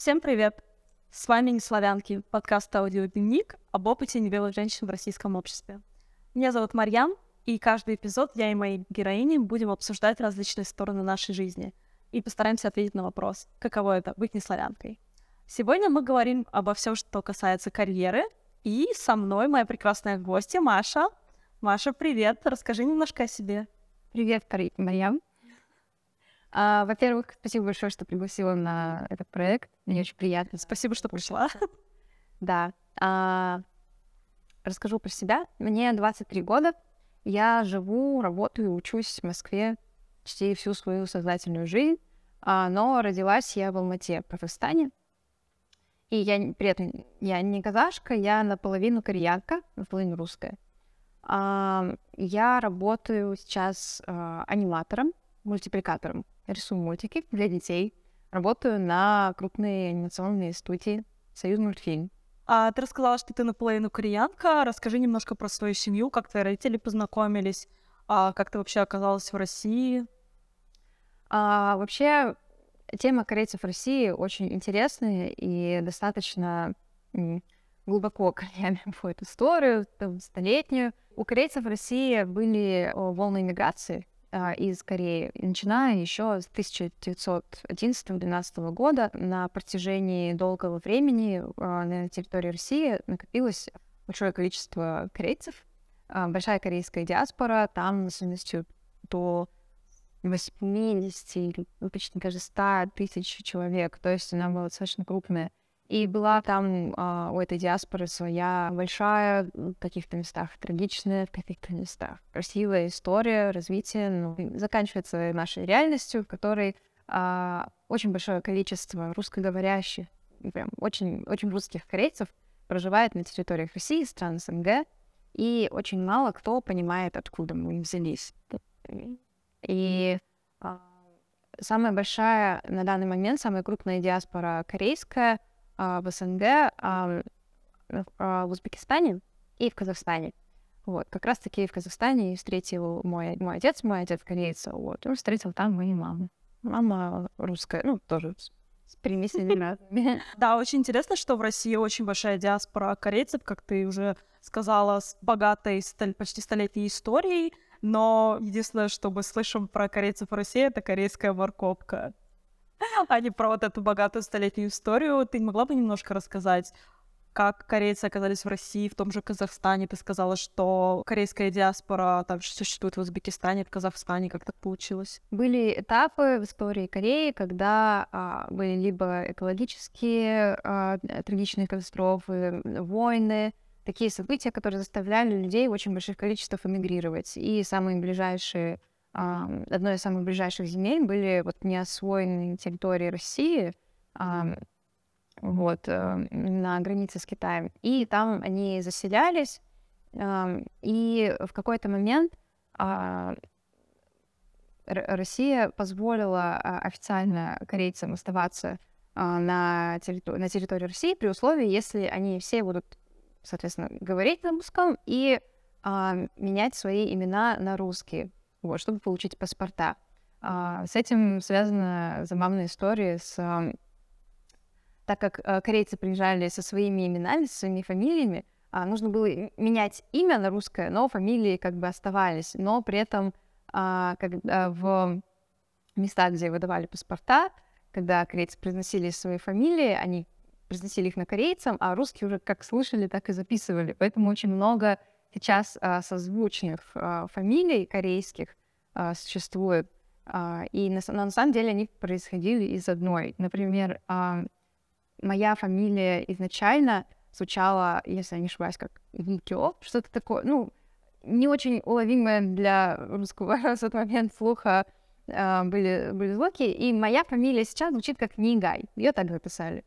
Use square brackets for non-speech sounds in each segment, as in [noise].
Всем привет! С вами «Неславянки», подкаст «Аудиодневник» об опыте небелых женщин в российском обществе. Меня зовут Марьям, и каждый эпизод я и мои героини будем обсуждать различные стороны нашей жизни и постараемся ответить на вопрос, каково это — быть неславянкой. Сегодня мы говорим обо всем, что касается карьеры, и со мной моя прекрасная гостья Маша. Маша, привет! Расскажи немножко о себе. Привет, Марьям. А, во-первых, спасибо большое, что пригласила на этот проект. Мне очень приятно. Спасибо, что пришла. Да. А, расскажу про себя. Мне 23 года. Я живу, работаю, учусь в Москве почти всю свою сознательную жизнь. А, но родилась я в Алмате, в Казахстане. И я при этом я не казашка, я наполовину кореянка, наполовину русская. А, я работаю сейчас а, аниматором, мультипликатором рисую мультики для детей, работаю на крупной анимационной студии «Союз мультфильм». А ты рассказала, что ты наполовину кореянка. Расскажи немножко про свою семью, как твои родители познакомились, а как ты вообще оказалась в России. А, вообще, тема корейцев в России очень интересная и достаточно глубоко корнями эту историю, столетнюю. У корейцев в России были волны иммиграции, из Кореи, начиная еще с 1911-12 года. На протяжении долгого времени а, на территории России накопилось большое количество корейцев, а, большая корейская диаспора, там населенностью до 80 или ну, почти даже 100 тысяч человек, то есть она была достаточно крупная. И была там а, у этой диаспоры своя большая, в каких-то местах трагичная, в каких-то местах красивая история развития, ну, заканчивается нашей реальностью, в которой а, очень большое количество русскоговорящих, прям очень, очень русских корейцев проживает на территориях России, стран СНГ, и очень мало кто понимает, откуда мы взялись. И а, самая большая на данный момент, самая крупная диаспора корейская — а, в СНГ, а, а, в Узбекистане и в Казахстане. Вот, как раз-таки в Казахстане встретил мой, мой отец, мой отец кореец, вот, он встретил там мою маму. Мама русская, ну, тоже с примесями [laughs] разными. Да, очень интересно, что в России очень большая диаспора корейцев, как ты уже сказала, с богатой почти столетней историей, но единственное, что мы слышим про корейцев в России, это корейская морковка а не про вот эту богатую столетнюю историю. Ты могла бы немножко рассказать, как корейцы оказались в России, в том же Казахстане. Ты сказала, что корейская диаспора также существует в Узбекистане, в Казахстане. Как так получилось? Были этапы в истории Кореи, когда а, были либо экологические а, трагичные катастрофы, войны, такие события, которые заставляли людей в очень больших количествах эмигрировать. И самые ближайшие одной из самых ближайших земель были вот неосвоенные территории России, вот, э, на границе с Китаем. И там они заселялись, и в какой-то момент а, Россия позволила а, официально корейцам оставаться а, на, территор- на территории России при условии, если они все будут, соответственно, говорить на русском и менять свои имена на русские вот, чтобы получить паспорта. А, с этим связана забавная история с... Так как а, корейцы приезжали со своими именами, со своими фамилиями, а, нужно было менять имя на русское, но фамилии как бы оставались. Но при этом а, когда в местах, где выдавали паспорта, когда корейцы произносили свои фамилии, они произносили их на корейцам, а русские уже как слышали, так и записывали. Поэтому очень много сейчас а, созвучных а, фамилий корейских а, существует. А, и на, на самом деле они происходили из одной. Например, а, моя фамилия изначально звучала, если я не ошибаюсь, как Викио, что-то такое, ну, не очень уловимое для русского [laughs] в тот момент слуха а, были, были звуки. И моя фамилия сейчас звучит как Нигай. Ее так записали.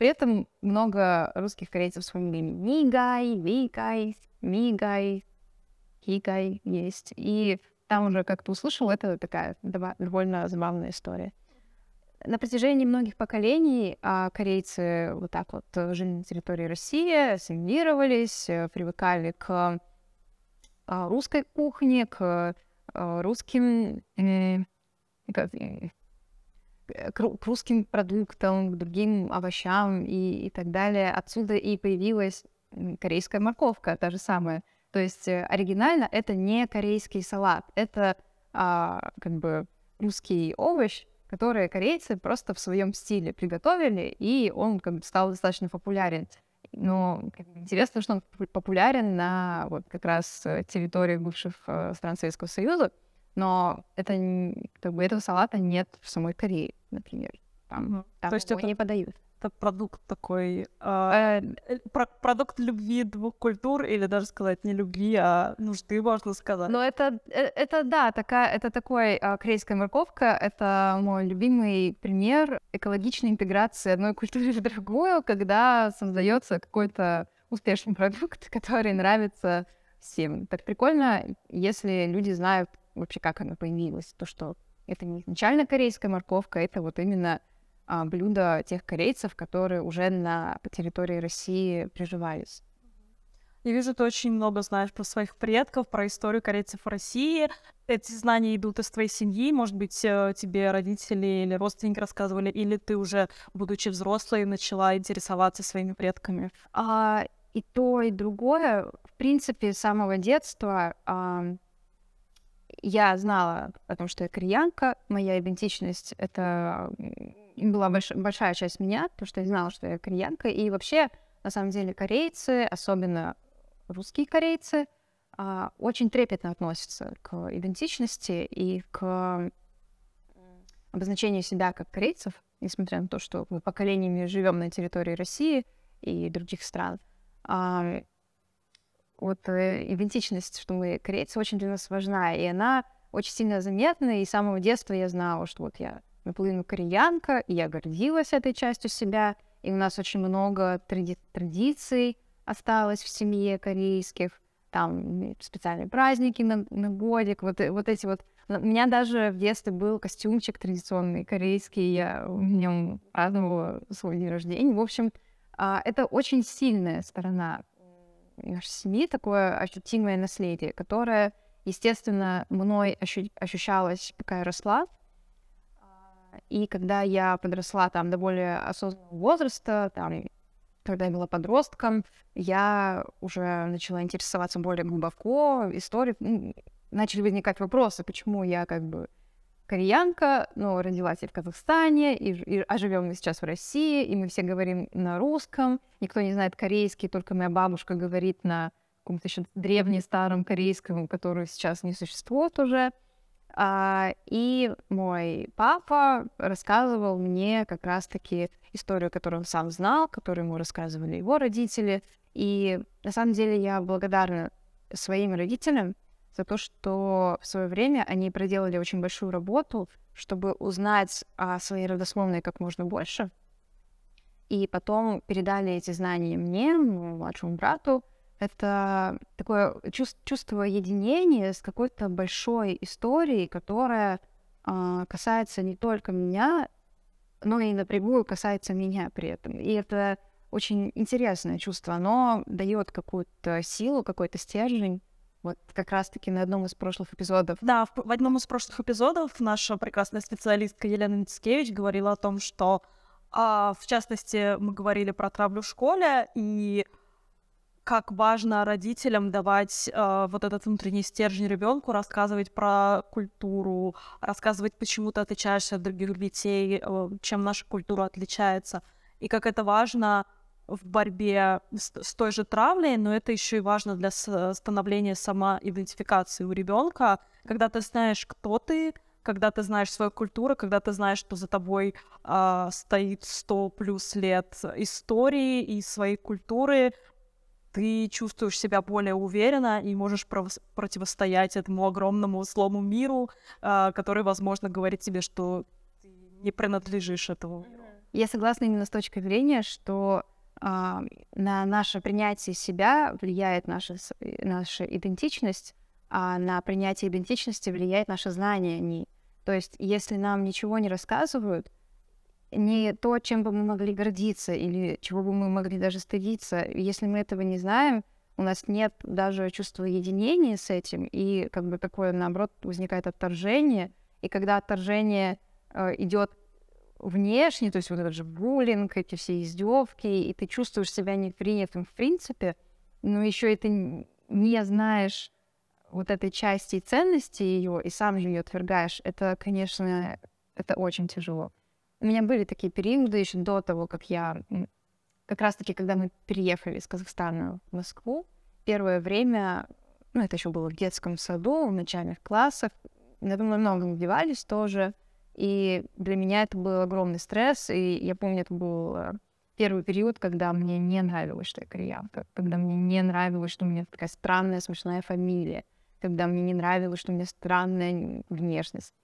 При этом много русских корейцев с фамилиями Нигай, Викай, Мигай, Хигай есть. И там уже как-то услышал, это такая довольно забавная история. На протяжении многих поколений а, корейцы вот так вот жили на территории России, ассимилировались, э, привыкали к а, русской кухне, к а, русским э, к русским продуктам, к другим овощам и, и так далее. Отсюда и появилась корейская морковка, та же самая. То есть э, оригинально это не корейский салат, это а, как бы русский овощ, который корейцы просто в своем стиле приготовили, и он как бы стал достаточно популярен. Но как бы, интересно, что он популярен на вот как раз э, территории бывших э, стран Советского Союза, но это как бы этого салата нет в самой Корее, например. Там, mm там То есть его это... не подают это продукт такой, а, э, про продукт любви двух культур, или даже сказать не любви, а нужды, можно сказать. Но это, э, это да, такая, это такой э, корейская морковка, это мой любимый пример экологичной интеграции одной культуры [laughs] в другую, когда создается какой-то успешный продукт, [laughs] который нравится всем. Так прикольно, если люди знают вообще, как она появилась, то, что это не изначально корейская морковка, это вот именно а, блюда тех корейцев, которые уже на территории России приживались. Я вижу, ты очень много знаешь про своих предков, про историю корейцев в России. Эти знания идут из твоей семьи, может быть, э, тебе родители или родственники рассказывали, или ты уже, будучи взрослой, начала интересоваться своими предками? А, и то, и другое. В принципе, с самого детства а, я знала о том, что я кореянка, моя идентичность — это была больш... большая часть меня, потому что я знала, что я кореянка. И вообще, на самом деле, корейцы, особенно русские корейцы, а, очень трепетно относятся к идентичности и к обозначению себя как корейцев, несмотря на то, что мы поколениями живем на территории России и других стран. Вот э, идентичность, что мы корейцы, очень для нас важна, и она очень сильно заметна, и с самого детства я знала, что вот я наполовину кореянка, и я гордилась этой частью себя, и у нас очень много тради- традиций осталось в семье корейских, там специальные праздники на, на годик, вот, вот эти вот. У меня даже в детстве был костюмчик традиционный корейский, я в нем праздновала свой день рождения. В общем, а, это очень сильная сторона нашей семьи, такое ощутимое наследие, которое, естественно, мной ощу- ощущалось, пока я росла, и когда я подросла там до более осознанного возраста, там, когда я была подростком, я уже начала интересоваться более глубоко историей. Начали возникать вопросы, почему я как бы кореянка, но родилась я в Казахстане, и, и, а живем мы сейчас в России, и мы все говорим на русском, никто не знает корейский, только моя бабушка говорит на каком-то еще древнестаром корейском, который сейчас не существует уже. А, и мой папа рассказывал мне как раз-таки историю, которую он сам знал, которую ему рассказывали его родители. И на самом деле я благодарна своим родителям за то, что в свое время они проделали очень большую работу, чтобы узнать о своей родословной как можно больше. И потом передали эти знания мне, моему младшему брату, это такое чувство единения с какой-то большой историей, которая э, касается не только меня, но и напрямую касается меня при этом. И это очень интересное чувство. Оно дает какую-то силу, какой-то стержень. Вот как раз-таки на одном из прошлых эпизодов. Да, в, в одном из прошлых эпизодов наша прекрасная специалистка Елена Ницкевич говорила о том, что, а, в частности, мы говорили про травлю в школе, и как важно родителям давать э, вот этот внутренний стержень ребенку, рассказывать про культуру, рассказывать, почему ты отличаешься от других детей, э, чем наша культура отличается, и как это важно в борьбе с, с той же травлей, но это еще и важно для становления самоидентификации у ребенка, когда ты знаешь, кто ты, когда ты знаешь свою культуру, когда ты знаешь, что за тобой э, стоит 100 плюс лет истории и своей культуры, ты чувствуешь себя более уверенно и можешь противостоять этому огромному злому миру, э, который, возможно, говорит тебе, что ты не принадлежишь этому миру. Я согласна именно с точки зрения, что на наше принятие себя влияет наша, наша идентичность, а на принятие идентичности влияет наше знание о ней. То есть, если нам ничего не рассказывают, не то, чем бы мы могли гордиться или чего бы мы могли даже стыдиться. Если мы этого не знаем, у нас нет даже чувства единения с этим, и как бы такое, наоборот, возникает отторжение. И когда отторжение э, идет внешне, то есть вот этот же буллинг, эти все издевки, и ты чувствуешь себя непринятым в принципе, но еще и ты не знаешь вот этой части и ценности ее, и сам ее отвергаешь, это, конечно, это очень тяжело. У меня были такие периоды еще до того, как я... Как раз-таки, когда мы переехали из Казахстана в Москву, первое время, ну, это еще было в детском саду, в начальных классах, надо мной много издевались тоже, и для меня это был огромный стресс, и я помню, это был э, первый период, когда мне не нравилось, что я кореянка, когда мне не нравилось, что у меня такая странная, смешная фамилия, когда мне не нравилось, что у меня странная внешность.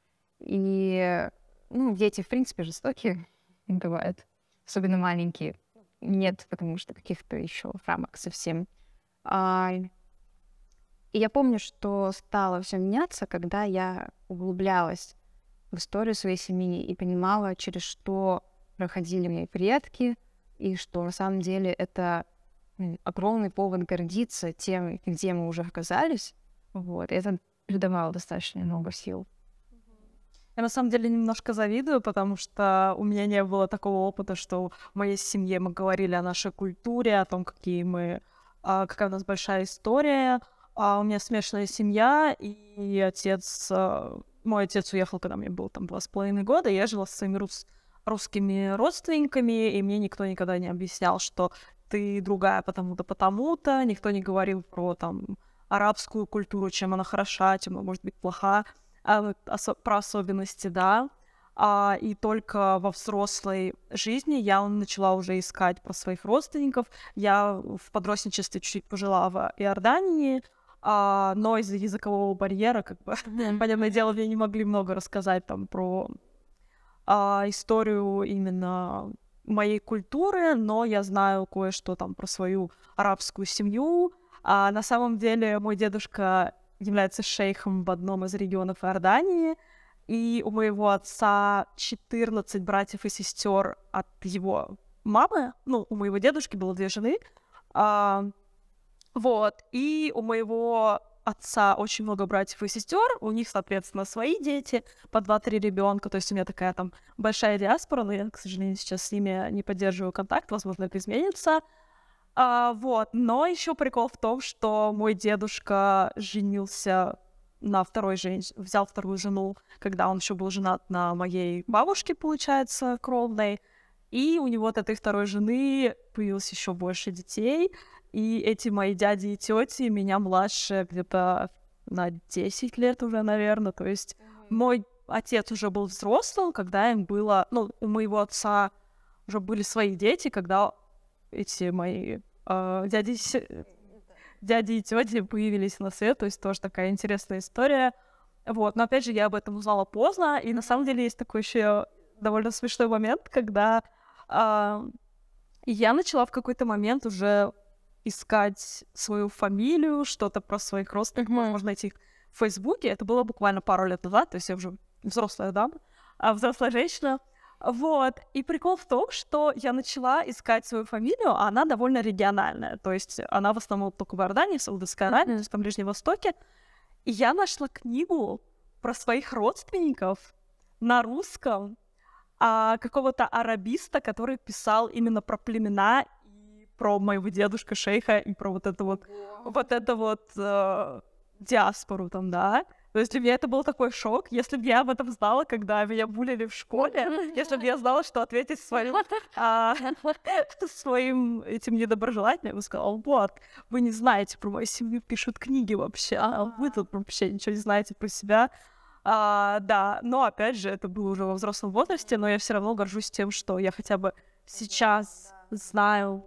И, ну, дети, в принципе, жестокие [laughs] бывают, особенно маленькие. Нет, потому что каких-то еще рамок совсем. А, и я помню, что стало все меняться, когда я углублялась в историю своей семьи и понимала, через что проходили мои предки, и что на самом деле это огромный повод гордиться тем, где мы уже оказались. Вот, это придавало достаточно много сил. Я на самом деле немножко завидую, потому что у меня не было такого опыта, что в моей семье мы говорили о нашей культуре, о том, какие мы, а, какая у нас большая история. А у меня смешанная семья, и отец, а, мой отец уехал, когда мне было там два с половиной года, я жила со своими рус русскими родственниками, и мне никто никогда не объяснял, что ты другая потому-то, потому-то, никто не говорил про там арабскую культуру, чем она хороша, чем она может быть плоха, а, осо- про особенности, да. А, и только во взрослой жизни я начала уже искать про своих родственников. Я в подростничестве чуть-чуть пожила в Иордании, а, но из-за языкового барьера, как бы, [laughs] понятное дело, мне не могли много рассказать там про а, историю именно моей культуры, но я знаю кое-что там про свою арабскую семью, а на самом деле мой дедушка является шейхом в одном из регионов Иордании, и у моего отца 14 братьев и сестер от его мамы. Ну, у моего дедушки было две жены. А, вот. И у моего отца очень много братьев и сестер, у них, соответственно, свои дети, по 2-3 ребенка, то есть у меня такая там большая диаспора, но я, к сожалению, сейчас с ними не поддерживаю контакт, возможно, это изменится. А, вот, но еще прикол в том, что мой дедушка женился на второй женщине, взял вторую жену, когда он еще был женат на моей бабушке, получается, кровной. И у него от этой второй жены появилось еще больше детей. И эти мои дяди и тети меня младше где-то на 10 лет уже, наверное. То есть mm-hmm. мой отец уже был взрослым, когда им было... Ну, у моего отца уже были свои дети, когда эти мои э, дяди, дяди и тети появились на свет, то есть тоже такая интересная история. Вот, но опять же, я об этом узнала поздно, и на самом деле есть такой еще довольно смешной момент, когда э, я начала в какой-то момент уже искать свою фамилию, что-то про своих родственников, mm-hmm. можно найти их в Фейсбуке. Это было буквально пару лет назад, то есть я уже взрослая дама, а взрослая женщина. Вот. И прикол в том, что я начала искать свою фамилию, а она довольно региональная. То есть она в основном только в Иордании, в Саудовской Аравии, mm-hmm. в Ближнем Востоке. И я нашла книгу про своих родственников на русском а, какого-то арабиста, который писал именно про племена про моего дедушка шейха и про вот это вот, wow. вот это вот э, диаспору там, да. То есть для меня это был такой шок, если бы я об этом знала, когда меня булили в школе, если бы я знала, что ответить своим, а, [laughs] своим этим недоброжелателям, я бы сказала, вот, вы не знаете про мою семью, пишут книги вообще, а вы тут вообще ничего не знаете про себя. А, да, но опять же, это было уже во взрослом возрасте, но я все равно горжусь тем, что я хотя бы сейчас знаю,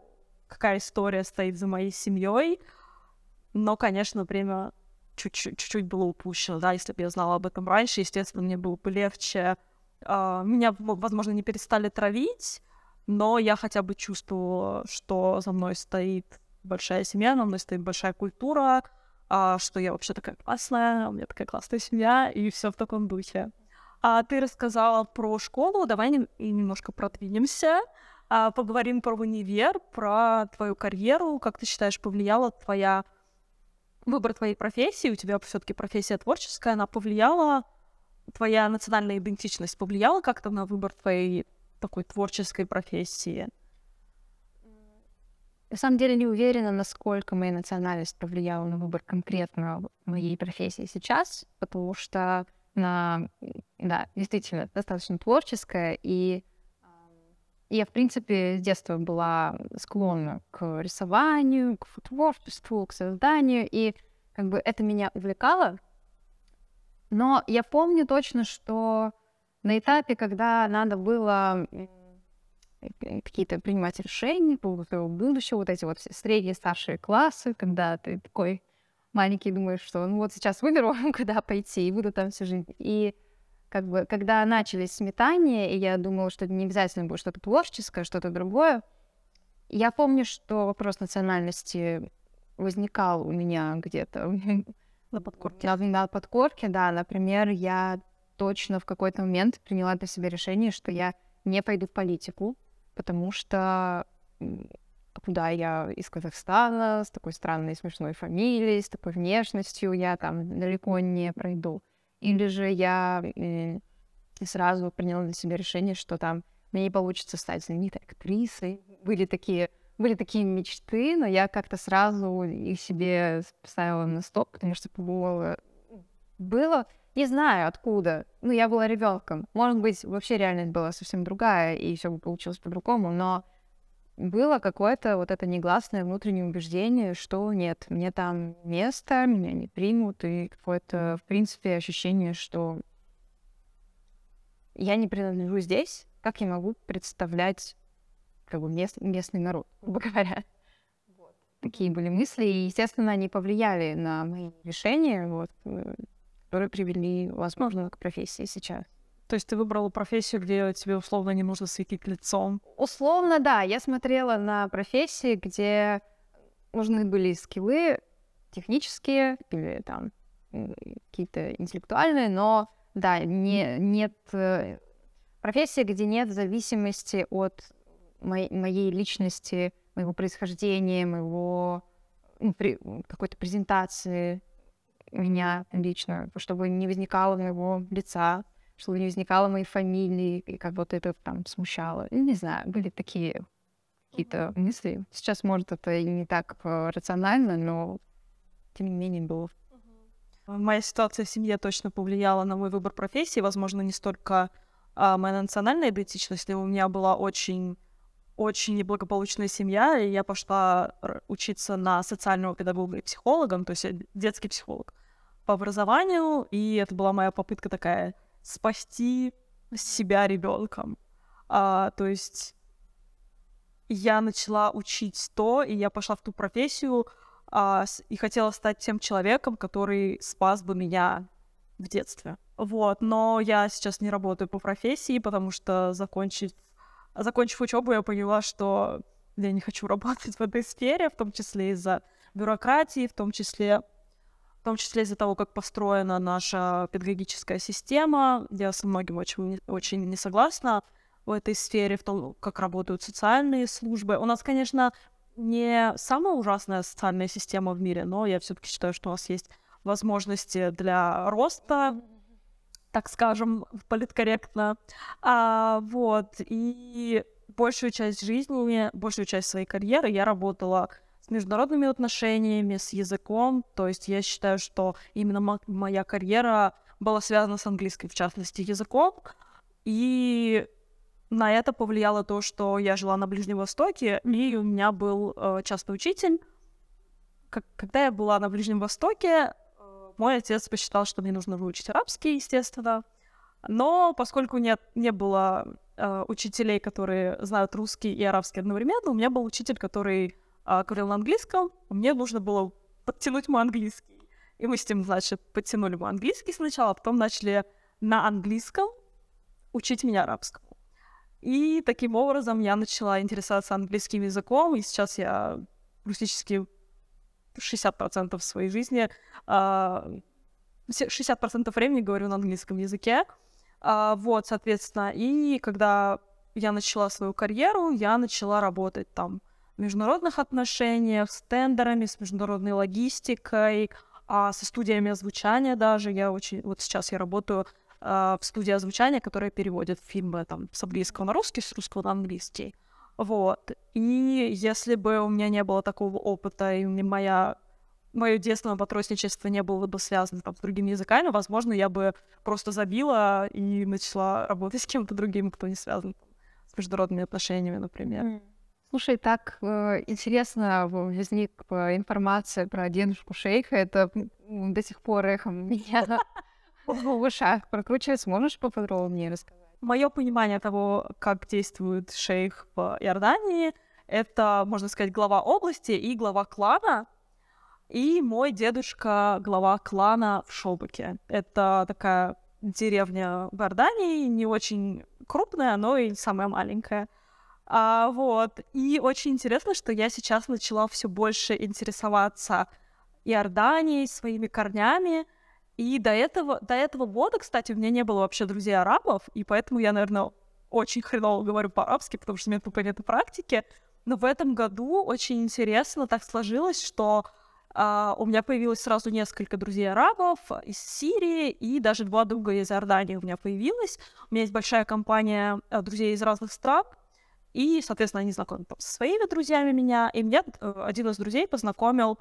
какая история стоит за моей семьей. Но, конечно, время чуть-чуть было упущено, да, если бы я знала об этом раньше, естественно, мне было бы легче. Uh, меня, возможно, не перестали травить, но я хотя бы чувствовала, что за мной стоит большая семья, за мной стоит большая культура, uh, что я вообще такая классная, у меня такая классная семья, и все в таком духе. А ты рассказала про школу, давай немножко продвинемся, а, поговорим про универ, про твою карьеру, как ты считаешь, повлияла твоя выбор твоей профессии, у тебя все-таки профессия творческая, она повлияла, твоя национальная идентичность повлияла как-то на выбор твоей такой творческой профессии? На самом деле не уверена, насколько моя национальность повлияла на выбор конкретно моей профессии сейчас, потому что она, да, действительно достаточно творческая, и я, в принципе, с детства была склонна к рисованию, к творчеству, к созданию, и как бы это меня увлекало. Но я помню точно, что на этапе, когда надо было Э, какие-то принимать решения по своему будущему, вот эти вот средние, старшие классы, когда ты такой маленький думаешь, что ну вот сейчас выберу, [laughs] куда пойти, и буду там всю жизнь. И как бы, когда начались сметания, и я думала, что не обязательно будет что-то творческое, что-то другое, я помню, что вопрос национальности возникал у меня где-то на подкорке. На, на подкорке, да. Например, я точно в какой-то момент приняла для себя решение, что я не пойду в политику, потому что куда я из Казахстана, с такой странной смешной фамилией, с такой внешностью, я там далеко не пройду. Или же я э, сразу приняла для себя решение, что там мне не получится стать знаменитой актрисой. Были такие, были такие мечты, но я как-то сразу их себе поставила на стоп, потому что было, было не знаю откуда. Ну, я была ребенком. Может быть, вообще реальность была совсем другая, и все бы получилось по-другому, но было какое-то вот это негласное внутреннее убеждение, что нет, мне там место, меня не примут, и какое-то, в принципе, ощущение, что я не принадлежу здесь, как я могу представлять как бы мест, местный народ, [laughs] грубо говоря. Вот. Такие были мысли, и, естественно, они повлияли на мои решения. Вот э, которые привели, возможно, к профессии сейчас. То есть ты выбрала профессию, где тебе условно не нужно светить лицом? Условно, да. Я смотрела на профессии, где нужны были скиллы технические или там какие-то интеллектуальные, но да, не, нет э, профессии, где нет зависимости от моей, моей личности, моего происхождения, моего ну, какой-то презентации меня лично, чтобы не возникало моего лица, чтобы не возникало моей фамилии, и как будто это там смущало. Не знаю, были такие какие-то мысли. Сейчас, может, это и не так э, рационально, но тем не менее было. Моя ситуация в семье точно повлияла на мой выбор профессии, возможно, не столько а, моя национальная идентичность, у меня была очень очень неблагополучная семья, и я пошла учиться на социального педагога и психологом, то есть детский психолог по образованию, и это была моя попытка такая спасти себя ребенком. А, то есть я начала учить то, и я пошла в ту профессию, а, и хотела стать тем человеком, который спас бы меня в детстве. Вот, но я сейчас не работаю по профессии, потому что закончив, закончив учебу, я поняла, что я не хочу [laughs] работать в этой сфере, в том числе из-за бюрократии, в том числе в том числе из-за того, как построена наша педагогическая система. Я со многим очень, очень не согласна в этой сфере, в том, как работают социальные службы. У нас, конечно, не самая ужасная социальная система в мире, но я все-таки считаю, что у нас есть возможности для роста, так скажем, политкорректно. А, вот, и большую часть жизни, большую часть своей карьеры я работала международными отношениями, с языком. То есть я считаю, что именно моя карьера была связана с английской, в частности, языком. И на это повлияло то, что я жила на Ближнем Востоке, и у меня был э, частный учитель. Как, когда я была на Ближнем Востоке, э, мой отец посчитал, что мне нужно выучить арабский, естественно. Но поскольку нет, не было э, учителей, которые знают русский и арабский одновременно, у меня был учитель, который а, говорил на английском, мне нужно было подтянуть мой английский. И мы с ним, значит, подтянули мой английский сначала, а потом начали на английском учить меня арабскому. И таким образом я начала интересоваться английским языком, и сейчас я практически 60% своей жизни, 60% а, времени говорю на английском языке. А, вот, соответственно, и когда я начала свою карьеру, я начала работать там международных отношениях, с тендерами, с международной логистикой, а со студиями озвучания даже. Я очень... Вот сейчас я работаю э, в студии озвучания, которая переводит фильмы там с английского на русский, с русского на английский. Вот. И если бы у меня не было такого опыта, и моя мое детство, подростничество не было бы связано там, с другими языками, возможно, я бы просто забила и начала работать с кем-то другим, кто не связан с международными отношениями, например. Слушай, так э, интересно возникла информация про дедушку шейха. Это до сих пор эхом [laughs] меня в ушах прокручивается. Можешь поподробнее рассказать? Мое понимание того, как действует шейх в Иордании, это, можно сказать, глава области и глава клана, и мой дедушка глава клана в Шобаке. Это такая деревня в Иордании, не очень крупная, но и самая маленькая. А, вот. И очень интересно, что я сейчас начала все больше интересоваться Иорданией, своими корнями. И до этого, до этого года, кстати, у меня не было вообще друзей арабов, и поэтому я, наверное, очень хреново говорю по-арабски, потому что у меня тупо нет практики. Но в этом году очень интересно так сложилось, что Uh, у меня появилось сразу несколько друзей-арабов из Сирии, и даже два друга из Иордании у меня появилось. У меня есть большая компания uh, друзей из разных стран, и, соответственно, они знакомы там, со своими друзьями меня, и меня uh, один из друзей познакомил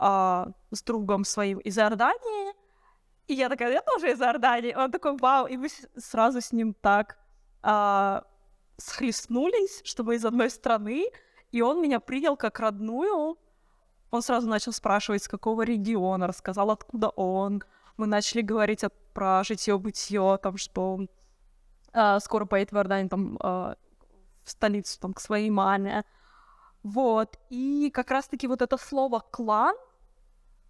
с другом своим из Иордании, и я такая, я тоже из Иордании. Он такой, вау, и мы сразу с ним так схлестнулись, что мы из одной страны, и он меня принял как родную, он сразу начал спрашивать, с какого региона, рассказал, откуда он. Мы начали говорить от, про житье-бытие, там, что он э, скоро поедет в Иорданию, там, э, в столицу, там, к своей маме. Вот. И как раз-таки вот это слово «клан»,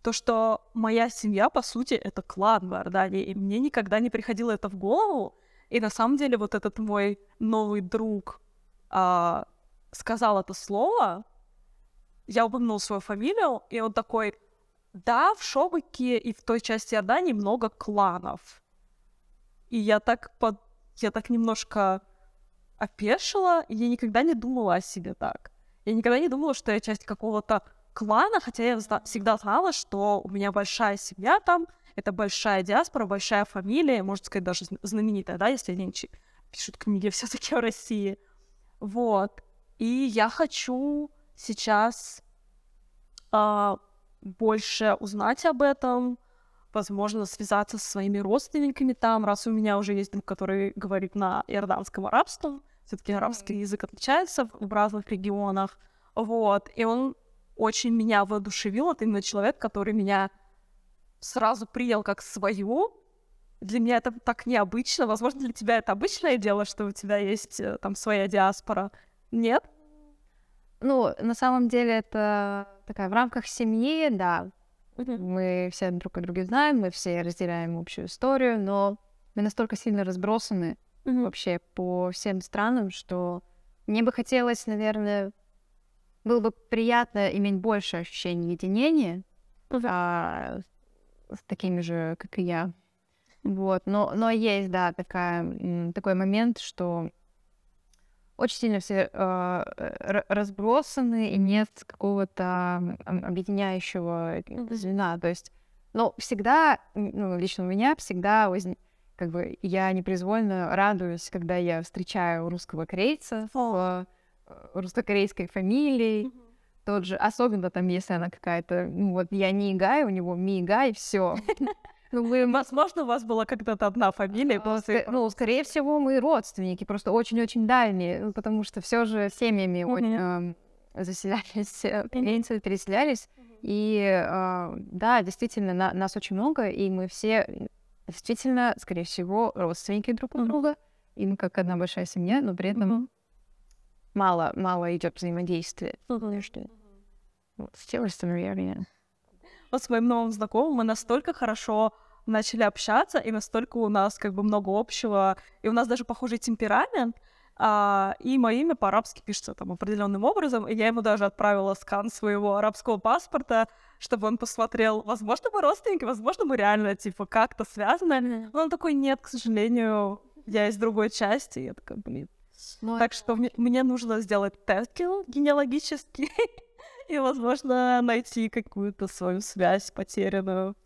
то, что моя семья, по сути, это клан в Иордании, и мне никогда не приходило это в голову. И на самом деле вот этот мой новый друг э, сказал это слово, я упомянул свою фамилию, и он такой, да, в Шобаке и в той части Иордании много кланов. И я так, под... я так немножко опешила, и я никогда не думала о себе так. Я никогда не думала, что я часть какого-то клана, хотя я всегда знала, что у меня большая семья там, это большая диаспора, большая фамилия, можно сказать, даже знаменитая, да, если они пишут книги [laughs] все таки в России. Вот. И я хочу сейчас а, больше узнать об этом, возможно, связаться со своими родственниками там, раз у меня уже есть друг, который говорит на иорданском арабском, все-таки арабский mm-hmm. язык отличается в разных регионах, вот, и он очень меня воодушевил, это именно человек, который меня сразу принял как свою, для меня это так необычно. Возможно, для тебя это обычное дело, что у тебя есть э, там своя диаспора. Нет? Ну, на самом деле это такая в рамках семьи, да. Мы все друг о друге знаем, мы все разделяем общую историю, но мы настолько сильно разбросаны mm-hmm. вообще по всем странам, что мне бы хотелось, наверное, было бы приятно иметь больше ощущений единения mm-hmm. а, с такими же, как и я. Вот, но, но есть, да, такая, такой момент, что очень сильно все э, разбросаны, и нет какого-то объединяющего звена. То есть, ну, всегда, ну, лично у меня всегда возник как бы я непроизвольно радуюсь, когда я встречаю русского корейца с э, русско-корейской фамилией. Mm-hmm. Тот же, особенно там, если она какая-то, ну вот я не Игай, у него Ми Игай, все. [laughs] Ну, вы, возможно, у вас была когда-то одна фамилия. А, ну, скорее всего, мы родственники, просто очень-очень дальние, ну, потому что все же семьями mm-hmm. э, заселялись, mm-hmm. переселялись. Mm-hmm. И э, да, действительно, на, нас очень много, и мы все действительно, скорее всего, родственники друг у друга. И мы как одна большая семья, но при этом mm-hmm. мало, мало идет взаимодействия. Mm-hmm. Вот, с тем, что, наверное вот с моим новым знакомым мы настолько хорошо начали общаться, и настолько у нас как бы много общего, и у нас даже похожий темперамент, а, и мое имя по-арабски пишется там определенным образом, и я ему даже отправила скан своего арабского паспорта, чтобы он посмотрел, возможно, мы родственники, возможно, мы реально, типа, как-то связаны. Но он такой, нет, к сожалению, я из другой части. Я такая, блин. Но так что мне, мне нужно сделать тест генеалогический, [laughs] и, возможно, найти какую-то свою связь потерянную.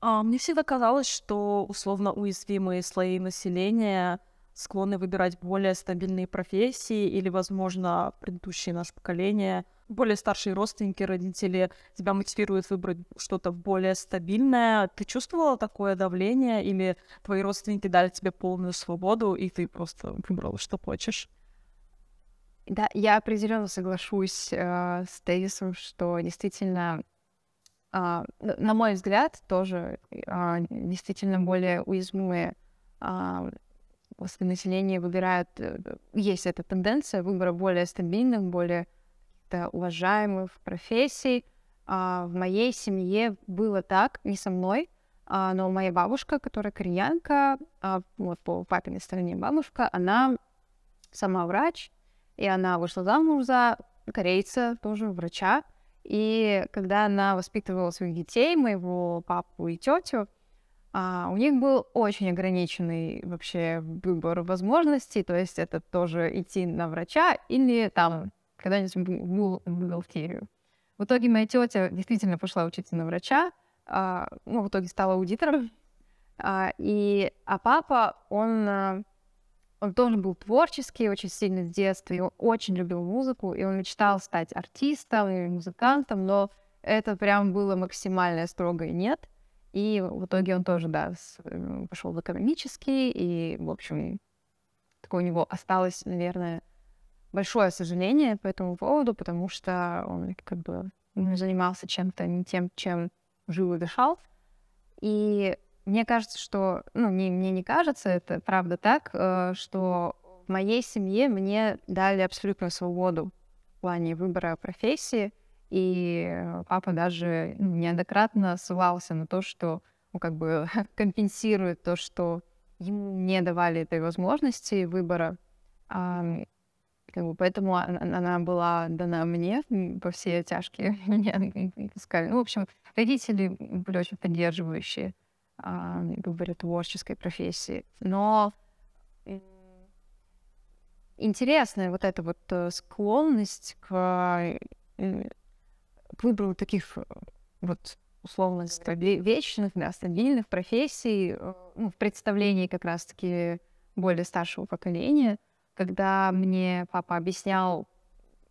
А, мне всегда казалось, что условно уязвимые слои населения склонны выбирать более стабильные профессии или, возможно, предыдущие наше поколение, более старшие родственники, родители тебя мотивируют выбрать что-то более стабильное. Ты чувствовала такое давление или твои родственники дали тебе полную свободу, и ты просто выбрала, что хочешь? Да, я определенно соглашусь э, с тезисом, что действительно, э, на мой взгляд, тоже э, действительно более уязвимые э, после населения выбирают, э, есть эта тенденция выбора более стабильных, более уважаемых профессий. А, в моей семье было так, не со мной, а, но моя бабушка, которая кореянка, а, вот по папиной стороне бабушка, она сама врач, и она вышла замуж за корейца, тоже врача. И когда она воспитывала своих детей, моего папу и тетю, а, у них был очень ограниченный вообще выбор возможностей, то есть это тоже идти на врача или там когда-нибудь в бухгалтерию. В итоге моя тетя действительно пошла учиться на врача, а, ну, в итоге стала аудитором. А, и, а папа, он, а, он тоже был творческий очень сильно с детства, и он очень любил музыку, и он мечтал стать артистом и музыкантом, но это прям было максимально строгое нет. И в итоге он тоже, да, э, пошел в экономический, и, в общем, такое у него осталось, наверное, большое сожаление по этому поводу, потому что он как бы занимался чем-то не тем, чем жил и дышал. И мне кажется, что, ну, не, мне не кажется, это правда так, э, что в моей семье мне дали абсолютную свободу в плане выбора профессии, и папа даже ну, неоднократно ссылался на то, что он как бы [laughs] компенсирует то, что ему не давали этой возможности выбора. Как бы, поэтому она была дана мне по все тяжкие [laughs] меня искали. Ну, в общем, родители были очень поддерживающие а, выборе творческой профессии. Но интересная вот эта вот э, склонность к, э, к таких э, вот условно вечных, да, стабильных профессий ну, в представлении как раз-таки более старшего поколения — когда мне папа объяснял,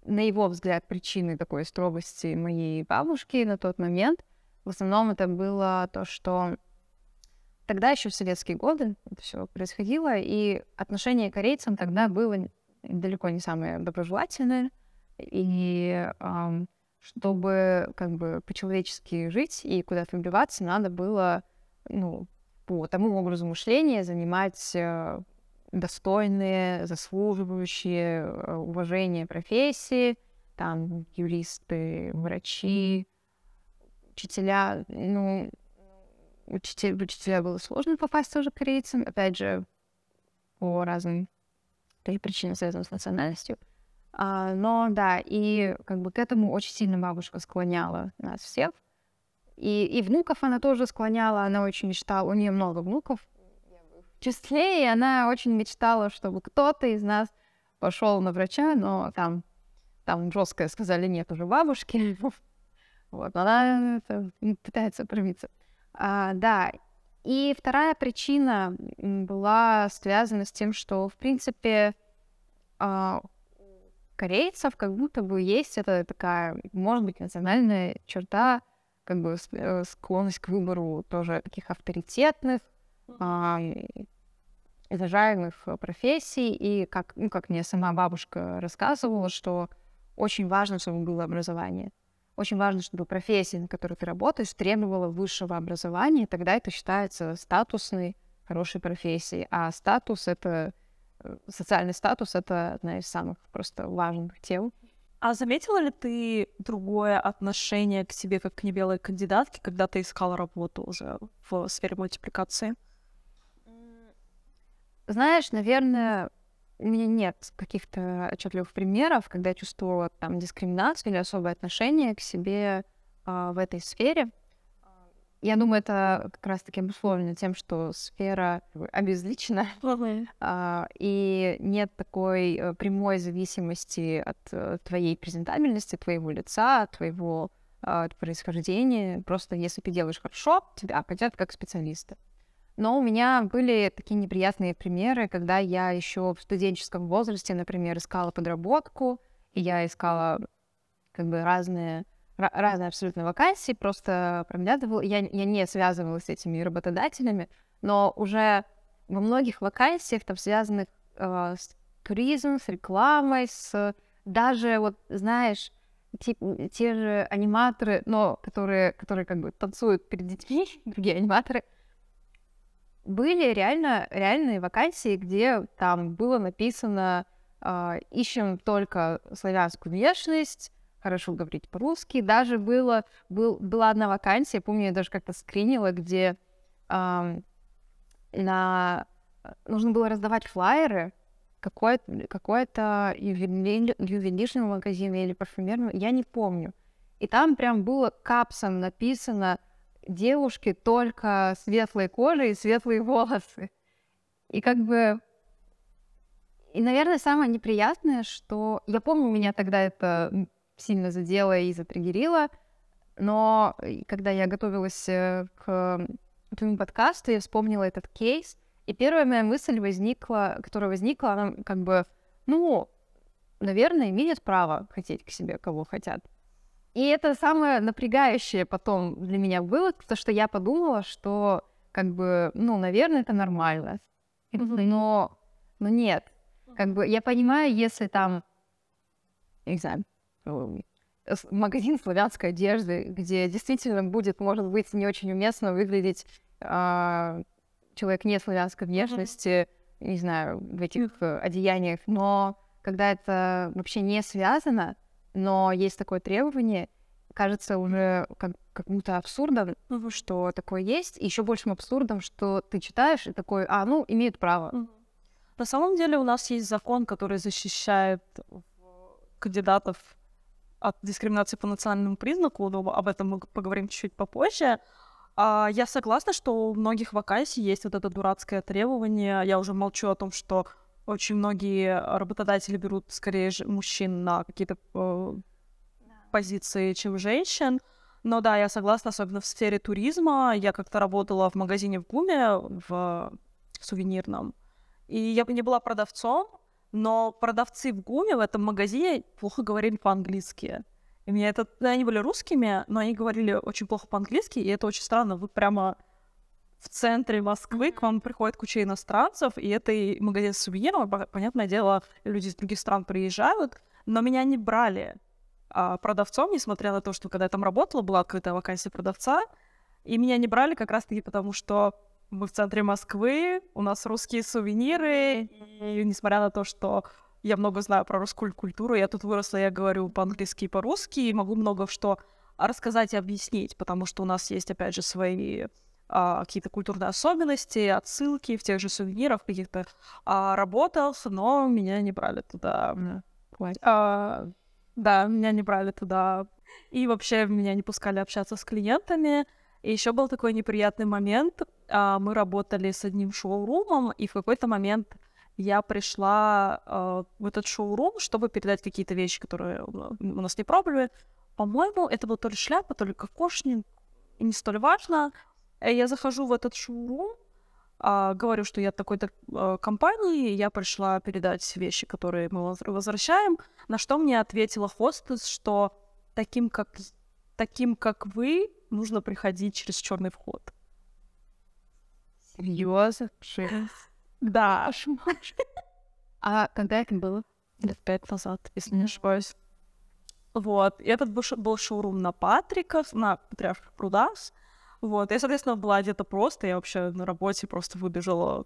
на его взгляд, причины такой строгости моей бабушки на тот момент, в основном это было то, что тогда еще в советские годы это все происходило, и отношение к корейцам тогда было далеко не самое доброжелательное, и um, чтобы как бы по-человечески жить и куда-то вливаться, надо было ну, по тому образу мышления занимать э, достойные, заслуживающие э, уважения профессии, там юристы, врачи, учителя, ну, учителя, учителя было сложно попасть тоже корейцам, опять же, по разным причинам, связанным с национальностью. А, но да, и как бы к этому очень сильно бабушка склоняла нас всех. И, и внуков она тоже склоняла, она очень мечтала, у нее много внуков, числе, и она очень мечтала, чтобы кто-то из нас пошел на врача, но там, там жестко сказали нет уже бабушки. [laughs] Вот, она это, пытается пробиться. А, да, и вторая причина была связана с тем, что, в принципе, а, корейцев как будто бы есть это такая, может быть, национальная черта, как бы э, склонность к выбору тоже таких авторитетных, а, уважаемых профессий. И как, ну, как мне сама бабушка рассказывала, что очень важно, чтобы было образование. Очень важно, чтобы профессия, на которой ты работаешь, требовала высшего образования, тогда это считается статусной, хорошей профессией. А статус — это... Э, социальный статус — это одна из самых просто важных тем. А заметила ли ты другое отношение к себе как к небелой кандидатке, когда ты искала работу уже в сфере мультипликации? Знаешь, наверное, у меня нет каких-то отчетливых примеров, когда я чувствовала там дискриминацию или особое отношение к себе а, в этой сфере. Я думаю, это как раз-таки обусловлено тем, что сфера обезличена, [laughs] а, и нет такой э, прямой зависимости от э, твоей презентабельности, твоего лица, твоего э, происхождения. Просто если ты делаешь хорошо, тебя хотят как специалиста. Но у меня были такие неприятные примеры, когда я еще в студенческом возрасте, например, искала подработку, и я искала как бы разные разные абсолютно вакансии, просто проглядывала. Я, я не связывалась с этими работодателями, но уже во многих вакансиях, там, связанных э, с туризмом, с рекламой, с даже, вот, знаешь, те, те же аниматоры, но которые, которые как бы танцуют перед детьми, [laughs] другие аниматоры, были реально реальные вакансии, где там было написано э, ищем только славянскую внешность, хорошо говорить по-русски. Даже было, был, была одна вакансия, помню, я даже как-то скринила, где э, на... нужно было раздавать флайеры какой-то какой ювели... ювелирный магазин или парфюмерный, я не помню. И там прям было капсом написано девушки только светлой кожи и светлые волосы. И как бы... И, наверное, самое неприятное, что... Я помню, меня тогда это сильно задело и затригерило, но когда я готовилась э, к твоему подкасту, я вспомнила этот кейс, и первая моя мысль возникла, которая возникла, она как бы, ну, наверное, имеют право хотеть к себе, кого хотят. И это самое напрягающее потом для меня было, то, что я подумала, что как бы, ну, наверное, это нормально. Но, но нет. Как бы я понимаю, если там, не знаю, магазин славянской одежды, где действительно будет, может быть, не очень уместно выглядеть а, человек не славянской внешности, mm-hmm. не знаю, в этих mm-hmm. одеяниях, но когда это вообще не связано, но есть такое требование, кажется уже как, каким-то абсурдом, mm-hmm. что такое есть, и еще большим абсурдом, что ты читаешь и такой, а, ну, имеют право. Mm-hmm. На самом деле у нас есть закон, который защищает кандидатов от дискриминации по национальному признаку, но об этом мы поговорим чуть-чуть попозже. А, я согласна, что у многих вакансий есть вот это дурацкое требование. Я уже молчу о том, что очень многие работодатели берут скорее мужчин на какие-то э, позиции, чем женщин. Но да, я согласна, особенно в сфере туризма. Я как-то работала в магазине в ГУМе, в сувенирном. И я не была продавцом, но продавцы в ГУМе в этом магазине плохо говорили по-английски. И меня это... Они были русскими, но они говорили очень плохо по-английски, и это очень странно. Вы прямо в центре Москвы, к вам приходит куча иностранцев, и это и магазин сувениров, понятное дело, люди из других стран приезжают, но меня не брали а, продавцом, несмотря на то, что когда я там работала, была открытая вакансия продавца, и меня не брали как раз-таки потому, что мы в центре Москвы, у нас русские сувениры, и несмотря на то, что я много знаю про русскую культуру, я тут выросла, я говорю по-английски и по-русски, и могу много что рассказать и объяснить, потому что у нас есть, опять же, свои а, какие-то культурные особенности, отсылки в тех же сувенирах, каких-то а, работах, но меня не брали туда. А, да, меня не брали туда. И вообще меня не пускали общаться с клиентами. И еще был такой неприятный момент. А, мы работали с одним шоурумом, и в какой-то момент я пришла э, в этот шоурум, чтобы передать какие-то вещи, которые у нас не пробовали. По-моему, это был то ли шляпа, то ли кокошник, не столь важно. И я захожу в этот шоурум, э, говорю, что я такой-то э, компании, я пришла передать вещи, которые мы возвращаем, на что мне ответила хостес, что таким как, таким как вы нужно приходить через черный вход. Серьезно? Да. А когда это было? Лет пять назад, если не ошибаюсь. Вот. И этот был, был шоурум на Патриках, на Патриарших прудах. Вот. Я, соответственно, была где-то просто. Я вообще на работе просто выбежала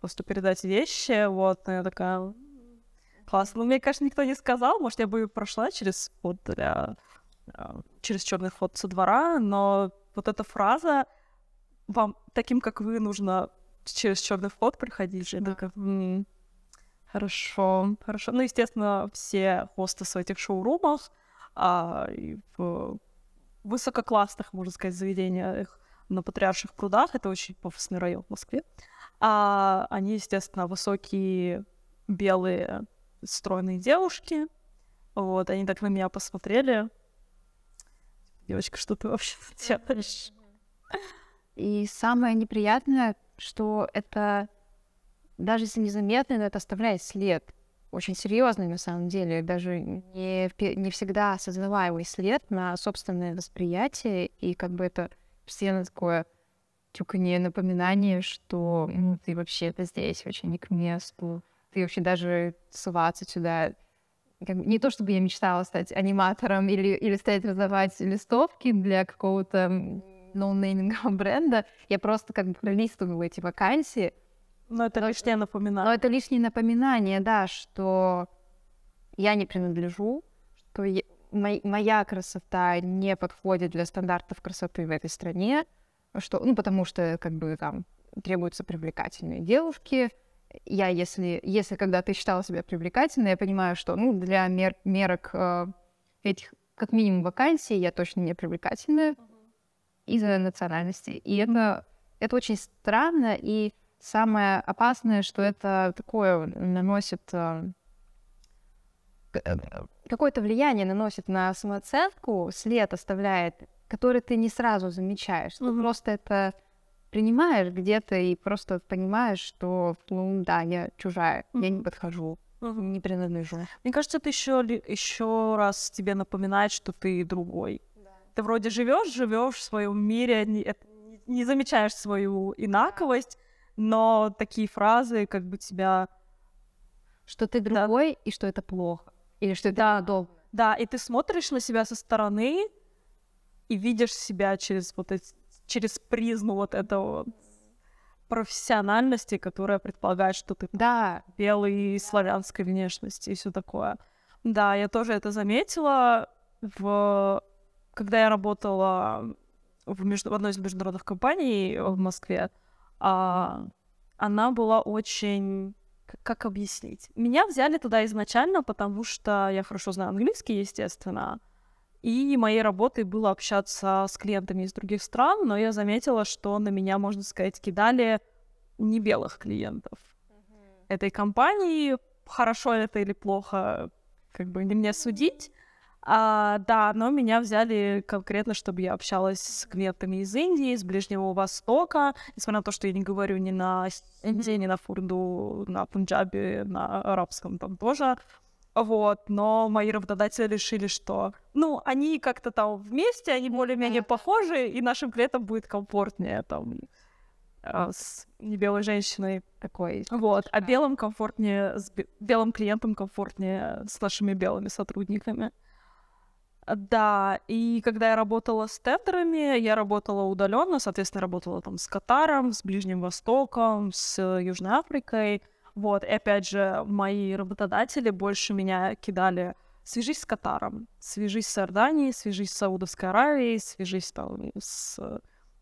просто передать вещи. Вот. И я такая... Классно. Ну, мне, конечно, никто не сказал. Может, я бы прошла через вот для... А, через черный ход со двора, но вот эта фраза вам таким, как вы, нужно через черный вход приходить же. Да. Как, м-м, хорошо, хорошо. Ну, естественно, все хостесы в этих шоурумах а, и в высококлассных, можно сказать, заведениях на Патриарших прудах, это очень пафосный район в Москве, а они, естественно, высокие, белые, стройные девушки. Вот, они так на меня посмотрели. девочка, что ты вообще делаешь? И самое неприятное, что это даже если незаметно, но это оставляет след. Очень серьезный на самом деле, даже не, не всегда осознаваемый след на собственное восприятие, и как бы это постоянно такое тюканье, напоминание, что ну, ты вообще-то здесь очень не к месту, ты вообще даже суваться сюда. Как, не то чтобы я мечтала стать аниматором или, или стать раздавать листовки для какого-то ноунеймингового [laughs] бренда, я просто как бы пролистываю эти вакансии, но это лишнее напоминание. Но это лишнее напоминание, да, что я не принадлежу, что я, моя красота не подходит для стандартов красоты в этой стране, что, ну, потому что, как бы, там требуются привлекательные девушки. Я, если, если когда ты считала себя привлекательной, я понимаю, что, ну, для мер, мерок э, этих, как минимум, вакансий я точно не привлекательная mm-hmm. Из-за национальности. И это, это очень странно, и Самое опасное, что это такое наносит э, э, какое-то влияние наносит на самооценку, след оставляет, который ты не сразу замечаешь. Ты просто это принимаешь где-то и просто понимаешь, что, ну да, я чужая, я не подхожу, не принадлежу. Мне кажется, это еще еще раз тебе напоминает, что ты другой. Ты вроде живешь, живешь в своем мире, не, не замечаешь свою инаковость, но такие фразы как бы тебя... Что ты другой да. и что это плохо. Или что это да, удобно. Да, и ты смотришь на себя со стороны и видишь себя через вот эти, через призму вот этого профессиональности, которая предполагает, что ты да. белый, славянской внешности и все такое. Да, я тоже это заметила в когда я работала в, между... в одной из международных компаний в Москве а, она была очень... Как объяснить? Меня взяли туда изначально, потому что я хорошо знаю английский, естественно, и моей работой было общаться с клиентами из других стран, но я заметила, что на меня, можно сказать, кидали не белых клиентов mm-hmm. этой компании. Хорошо это или плохо, как бы не мне судить. А, да, но меня взяли конкретно, чтобы я общалась с клиентами из Индии, из Ближнего Востока, несмотря на то, что я не говорю ни на Индии, ни на фурду, на пунджабе, на арабском там тоже. Вот, но мои работодатели решили, что, ну, они как-то там вместе, они более-менее похожи, и нашим клиентам будет комфортнее там а, с небелой женщиной такой. Вот, а белым комфортнее, с белым клиентом комфортнее с нашими белыми сотрудниками. Да, и когда я работала с тендерами, я работала удаленно, соответственно, работала там с Катаром, с Ближним Востоком, с Южной Африкой. Вот, и опять же, мои работодатели больше меня кидали свяжись с Катаром, свяжись с Иорданией, свяжись с Саудовской Аравией, свяжись там с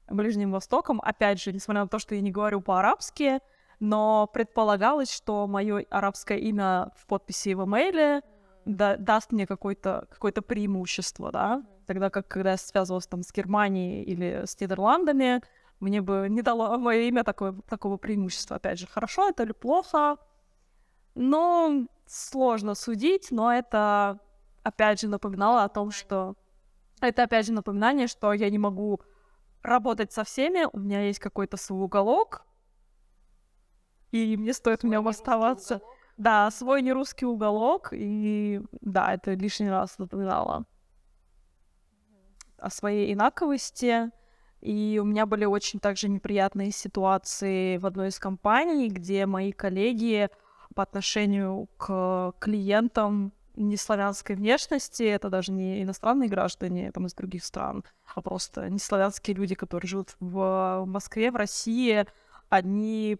Ближним Востоком. Опять же, несмотря на то, что я не говорю по-арабски, но предполагалось, что мое арабское имя в подписи в имейле да, даст мне какое-то какое преимущество, да, тогда как когда я связывалась там с Германией или с Нидерландами, мне бы не дало мое имя такое, такого преимущества. Опять же, хорошо это или плохо, но сложно судить, но это опять же напоминало о том, что это опять же напоминание, что я не могу работать со всеми, у меня есть какой-то свой уголок, и мне стоит в нем оставаться. Уголок да, свой нерусский уголок, и да, это лишний раз напоминало о своей инаковости. И у меня были очень также неприятные ситуации в одной из компаний, где мои коллеги по отношению к клиентам неславянской внешности, это даже не иностранные граждане там, из других стран, а просто неславянские люди, которые живут в Москве, в России, они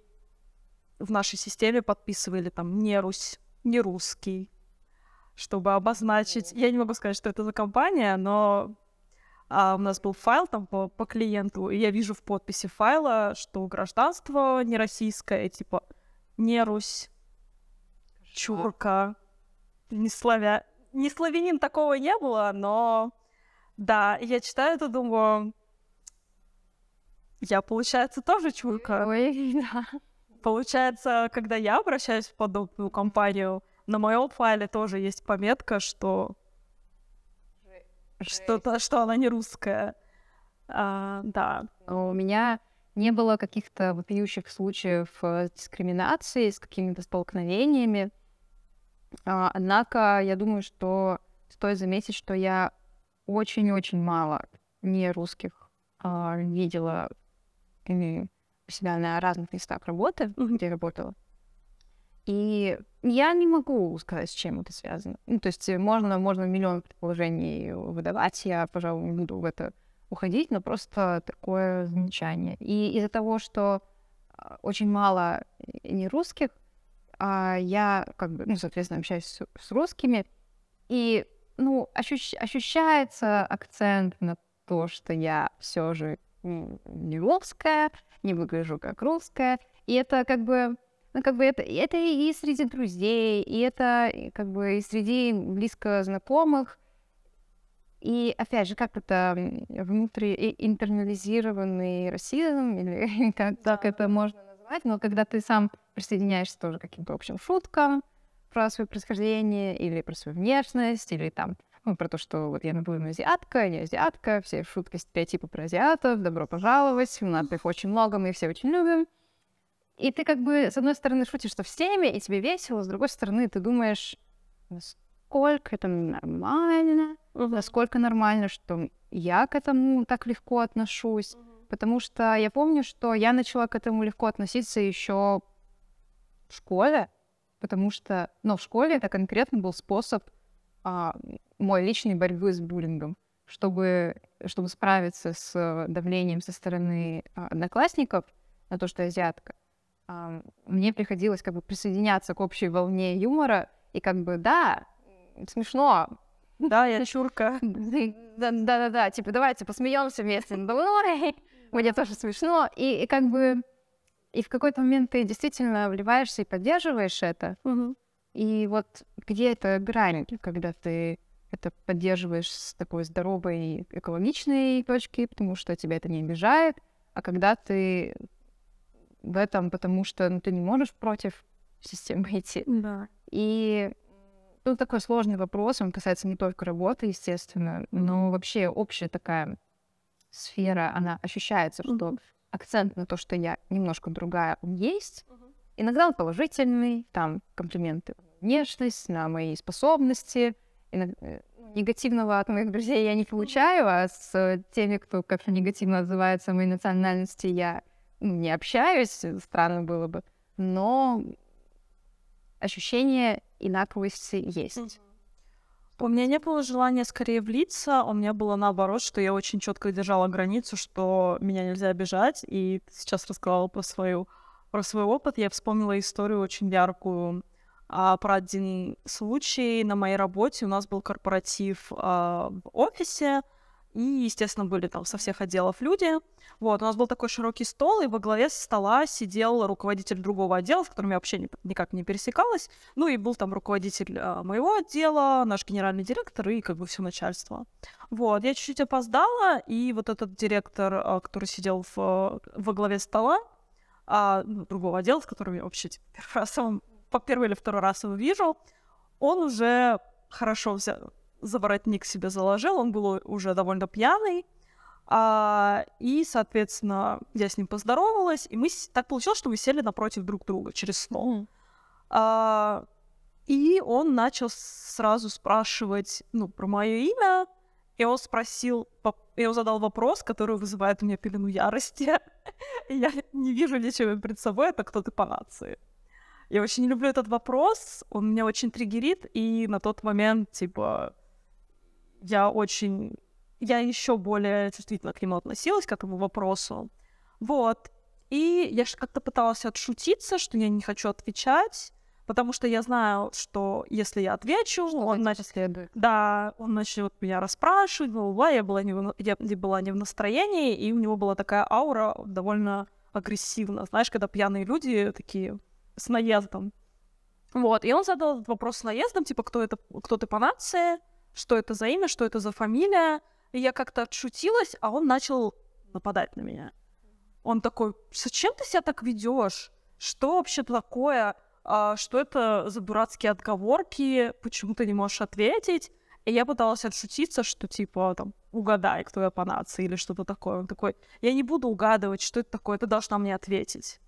в нашей системе подписывали там не Русь, не русский, чтобы обозначить. Я не могу сказать, что это за компания, но а, у нас был файл там по, по клиенту, и я вижу в подписи файла, что гражданство не российское, типа не Русь, чурка, не славя... Не славянин такого не было, но да, я читаю это, думаю, я, получается, тоже чурка. Ой, [laughs] да. Получается, когда я обращаюсь в подобную компанию, на моем файле тоже есть пометка, что что-то, что она не русская. А, да. У меня не было каких-то вопиющих случаев э, дискриминации с какими-то столкновениями. А, однако я думаю, что стоит заметить, что я очень-очень мало не русских а, видела себя на разных местах работы, где я работала. И я не могу сказать, с чем это связано. Ну, то есть можно, можно миллион предположений выдавать, я, пожалуй, не буду в это уходить, но просто такое замечание. И из-за того, что а, очень мало не русских, а я, как бы, ну, соответственно, общаюсь с, с русскими, и, ну, ощущ, ощущается акцент на то, что я все же не русская, не выгляжу как русская, и это как бы ну, как бы это, это и среди друзей, и это как бы и среди близко знакомых. И опять же, как это внутри интернализированный расизм, или [laughs] как да. так это можно назвать, но когда ты сам присоединяешься тоже к каким-то общим шуткам про свое происхождение, или про свою внешность, или там ну, про то, что вот я наполовину азиатка, не азиатка, все шутки, стереотипы про азиатов, добро пожаловать, у нас их очень много, мы их все очень любим. И ты как бы, с одной стороны, шутишь со всеми, и тебе весело, с другой стороны, ты думаешь, насколько это нормально, uh-huh. насколько нормально, что я к этому так легко отношусь. Uh-huh. Потому что я помню, что я начала к этому легко относиться еще в школе, потому что, ну, в школе это конкретно был способ а, мой личной борьбы с буллингом, чтобы, чтобы справиться с давлением со стороны а, одноклассников на то, что я азиатка мне приходилось как бы присоединяться к общей волне юмора, и как бы, да, смешно. Да, я чурка. [laughs] Да-да-да, типа, давайте посмеемся вместе. [laughs] Мне тоже смешно. И, и как бы, и в какой-то момент ты действительно вливаешься и поддерживаешь это. И вот где это грань, когда ты это поддерживаешь с такой здоровой экологичной точки, потому что тебя это не обижает, а когда ты в этом, потому что ну, ты не можешь против системы идти. Да. И ну, такой сложный вопрос, он касается не только работы, естественно, но вообще общая такая сфера, она ощущается, что акцент на то, что я немножко другая, он есть. Иногда он положительный, там комплименты внешность, на мои способности. Иногда, э, негативного от моих друзей я не получаю, а с теми, кто как-то негативно отзывается о моей национальности, я не общаюсь, странно было бы, но ощущение инаковости есть. У меня не было желания скорее влиться, у меня было наоборот, что я очень четко держала границу, что меня нельзя обижать, и сейчас рассказала про свою про свой опыт, я вспомнила историю очень яркую а, про один случай на моей работе. У нас был корпоратив а, в офисе, и, естественно, были там со всех отделов люди. Вот, у нас был такой широкий стол, и во главе стола сидел руководитель другого отдела, с которым я вообще не, никак не пересекалась. Ну и был там руководитель э, моего отдела, наш генеральный директор и как бы все начальство. Вот, я чуть-чуть опоздала, и вот этот директор, э, который сидел в, во главе стола, э, другого отдела, с которым я вообще типа, первый раз, по первый или второй раз его вижу, он уже хорошо взял, заворотник себе заложил, он был уже довольно пьяный, а, и, соответственно, я с ним поздоровалась, и мы так получилось, что мы сели напротив друг друга через стол. Mm. А, и он начал сразу спрашивать, ну, про мое имя, и он спросил, и он задал вопрос, который вызывает у меня пелену ярости. [laughs] я не вижу ничего перед собой, это кто ты по нации. Я очень люблю этот вопрос, он меня очень триггерит, и на тот момент, типа, я очень... Я еще более чувствительно к нему относилась, к этому вопросу. Вот. И я как-то пыталась отшутиться, что я не хочу отвечать, потому что я знаю, что если я отвечу, что он начнет... следует. Да, он начнет меня расспрашивать, бла я была, не в... я была не в настроении, и у него была такая аура довольно агрессивная. Знаешь, когда пьяные люди такие с наездом. Вот, и он задал этот вопрос с наездом, типа, кто это, кто ты по нации, что это за имя, что это за фамилия. И я как-то отшутилась, а он начал нападать на меня. Он такой, зачем ты себя так ведешь? Что вообще такое? А, что это за дурацкие отговорки? Почему ты не можешь ответить? И я пыталась отшутиться, что типа там угадай, кто я по нации или что-то такое. Он такой, я не буду угадывать, что это такое, ты должна мне ответить.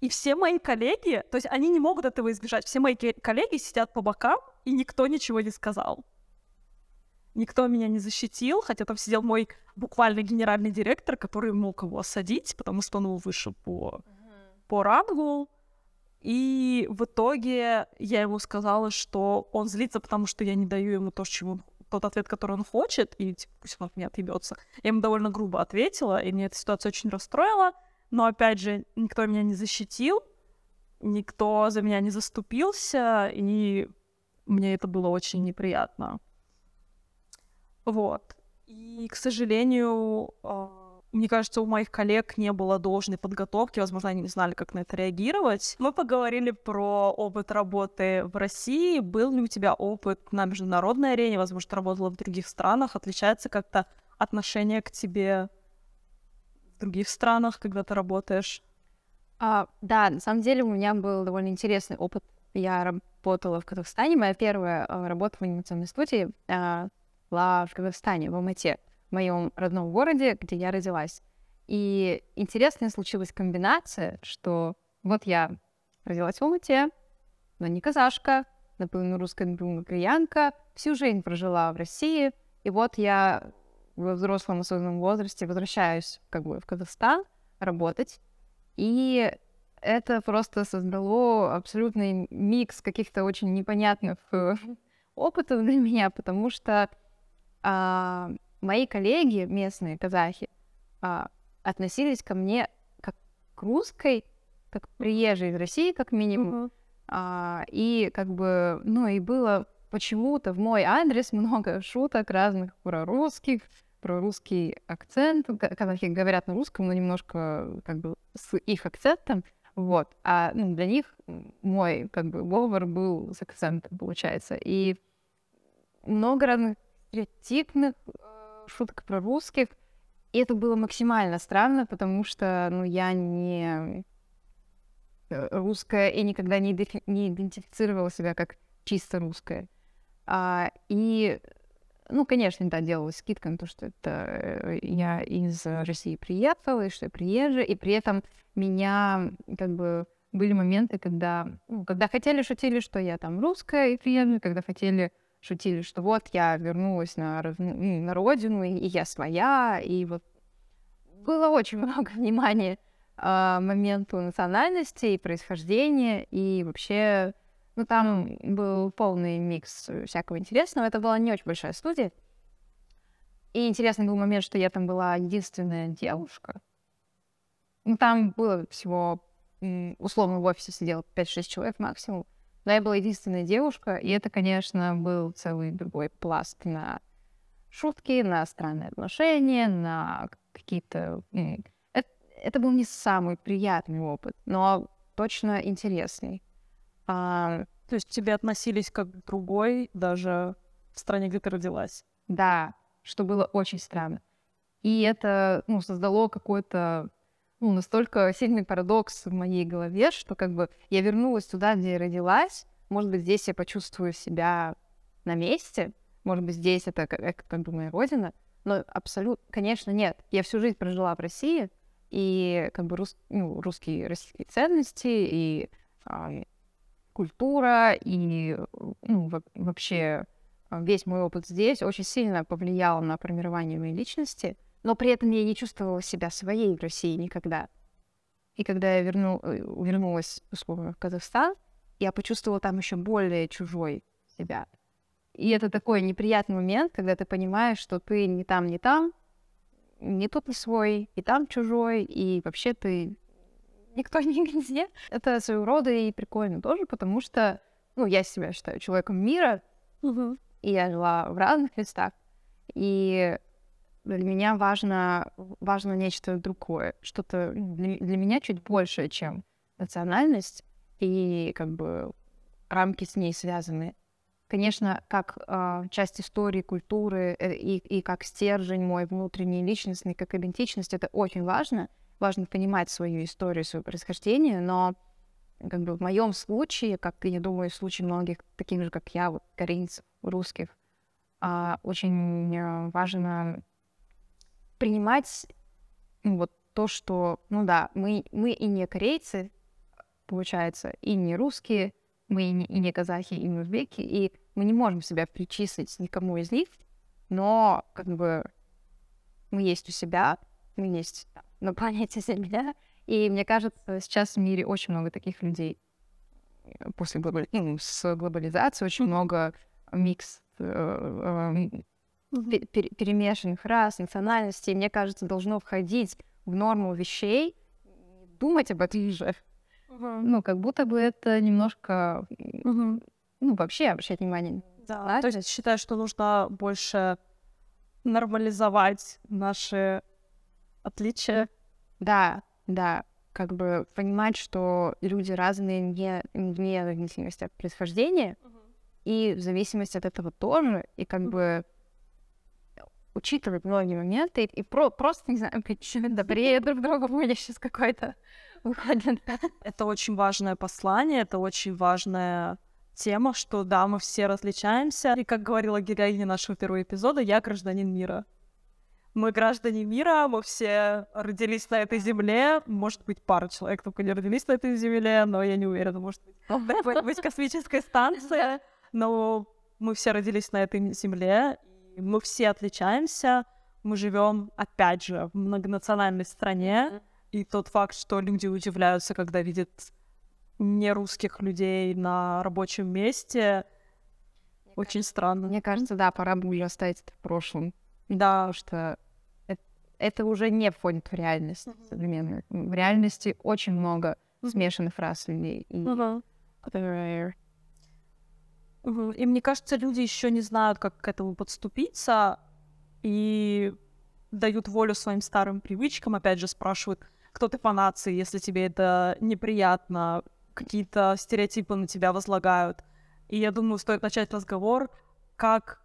И все мои коллеги, то есть они не могут этого избежать, все мои коллеги сидят по бокам, и никто ничего не сказал. Никто меня не защитил, хотя там сидел мой буквально генеральный директор, который мог его осадить, потому что он его выше по, по рангу. И в итоге я ему сказала, что он злится, потому что я не даю ему то, чему тот ответ, который он хочет, и типа, пусть он от меня отъебется. Я ему довольно грубо ответила, и мне эта ситуация очень расстроила. Но опять же, никто меня не защитил, никто за меня не заступился, и мне это было очень неприятно. Вот. И, к сожалению, а, мне кажется, у моих коллег не было должной подготовки, возможно, они не знали, как на это реагировать. Мы поговорили про опыт работы в России. Был ли у тебя опыт на международной арене? Возможно, работала в других странах. Отличается как-то отношение к тебе в других странах, когда ты работаешь? А, да, на самом деле у меня был довольно интересный опыт. Я работала в Казахстане. Моя первая а, работа в анимационной студии а, была в Казахстане, в Алмате в моем родном городе, где я родилась. И интересная случилась комбинация, что вот я родилась в Алмате, но не казашка, наполовину русская, наполовину кореянка, всю жизнь прожила в России, и вот я в взрослом осознанном возрасте возвращаюсь как бы в Казахстан работать, и это просто создало абсолютный микс каких-то очень непонятных э, [laughs] опытов для меня, потому что а, мои коллеги, местные казахи, а, относились ко мне как к русской, как приезжей из России, как минимум. Uh-huh. А, и как бы, ну и было почему-то в мой адрес [laughs] много шуток разных про русских, про русский акцент. Казахи говорят на русском, но немножко как бы с их акцентом. Вот. А ну, для них мой как бы говор был с акцентом, получается. И много разных стереотипных шуток про русских. И это было максимально странно, потому что, ну, я не э, русская и никогда не, не идентифицировала себя как чисто русская. А, и, ну, конечно, да, делала скидка на то, что это э, я из России приехала, и что я приезжая, и при этом меня, как бы, были моменты, когда, ну, когда хотели, шутили, что я там русская и приезжая, когда хотели шутили, что вот я вернулась на, ну, на родину, и, и я своя, и вот было очень [laughs] много внимания э, моменту национальности и происхождения, и вообще, ну, там был полный микс всякого интересного. Это была не очень большая студия. И интересный был момент, что я там была единственная девушка. Ну, там было всего, условно, в офисе сидело 5-6 человек максимум. Но я была единственная девушка, и это, конечно, был целый другой пласт на шутки, на странные отношения, на какие-то... Это, это был не самый приятный опыт, но точно интересный. А, то есть тебе относились как к другой, даже в стране, где ты родилась? Да, что было очень странно. И это ну, создало какой-то ну, настолько сильный парадокс в моей голове, что как бы я вернулась туда, где я родилась. Может быть, здесь я почувствую себя на месте. Может быть, здесь это как, как бы моя родина. Но абсолютно, конечно, нет. Я всю жизнь прожила в России, и как бы рус, ну, русские, российские ценности, и а, культура, и ну, вообще а, весь мой опыт здесь очень сильно повлиял на формирование моей личности — но при этом я не чувствовала себя своей в России никогда. И когда я верну, э, вернулась, условно, в Казахстан, я почувствовала там еще более чужой себя. И это такой неприятный момент, когда ты понимаешь, что ты не там, не там, не тут не свой, и там чужой, и вообще ты никто [laughs] нигде. Это своего рода и прикольно тоже, потому что, ну, я себя считаю человеком мира, угу. и я жила в разных местах, и для меня важно, важно нечто другое, что-то ну, для, для меня чуть большее, чем национальность и как бы рамки с ней связаны. Конечно, как э, часть истории, культуры э, и, и как стержень мой внутренний, личностный, как идентичность, это очень важно. Важно понимать свою историю, свое происхождение, но как бы в моем случае, как я думаю, в случае многих таких же, как я, вот, корейцев, русских, а, очень а, важно принимать ну, вот то, что, ну да, мы, мы и не корейцы, получается, и не русские, мы и не, и не казахи, и не узбеки, и мы не можем себя причислить никому из них, но как бы мы есть у себя, мы есть на планете Земля, и мне кажется, сейчас в мире очень много таких людей. После глобали... ну, с глобализацией очень много микс э, э, перемешанных рас, национальностей, мне кажется, должно входить в норму вещей, думать об этом же. Ну, как будто бы это немножко, ну, вообще обращать внимание. Да, то есть считаю, что нужно больше нормализовать наши отличия. Да, да, как бы понимать, что люди разные не, вне зависимости от происхождения, uh-huh. и в зависимости от этого тоже, и как uh-huh. бы учитывать многие моменты, и про, просто, не знаю, [laughs] быть добрее друг другу будет сейчас какой-то выходит. [laughs] Это очень важное послание, это очень важная тема, что да, мы все различаемся. И как говорила героиня нашего первого эпизода, я гражданин мира мы граждане мира, мы все родились на этой земле. Может быть, пара человек только не родились на этой земле, но я не уверена, может быть, [laughs] быть космическая станция. Но мы все родились на этой земле, мы все отличаемся. Мы живем, опять же, в многонациональной стране, и тот факт, что люди удивляются, когда видят не русских людей на рабочем месте, очень странно. Мне кажется, да, пора бы уже оставить это в прошлом. Да, что это, это уже не входит в реальность mm-hmm. современную. В реальности очень много mm-hmm. смешанных рас людей. И... Mm-hmm. И мне кажется, люди еще не знают, как к этому подступиться, и дают волю своим старым привычкам, опять же, спрашивают, кто ты по нации, если тебе это неприятно, какие-то стереотипы на тебя возлагают. И я думаю, стоит начать разговор, как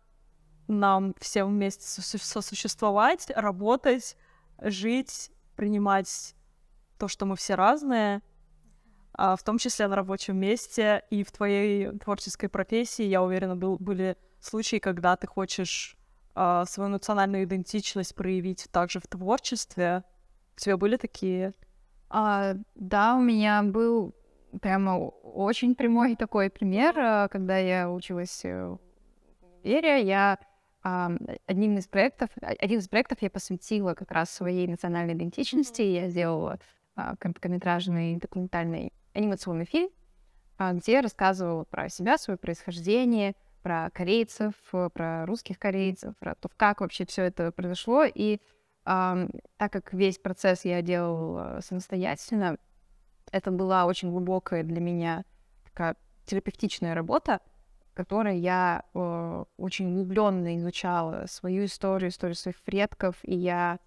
нам всем вместе сосуществовать, работать, жить, принимать то, что мы все разные, в том числе на рабочем месте и в твоей творческой профессии, я уверена, был, были случаи, когда ты хочешь а, свою национальную идентичность проявить также в творчестве. У тебя были такие? А, да, у меня был прямо очень прямой такой пример, а, когда я училась э, в универе, я одним из проектов, один из проектов я посвятила как раз своей национальной идентичности. Mm-hmm. Я сделала а, короткометражный документальный анимационный фильм, а, где рассказывала про себя, свое происхождение, про корейцев, про русских корейцев, про то, как вообще все это произошло. И а, так как весь процесс я делала самостоятельно, это была очень глубокая для меня такая терапевтичная работа, которой я э, очень углубленно изучала свою историю, историю своих предков, и я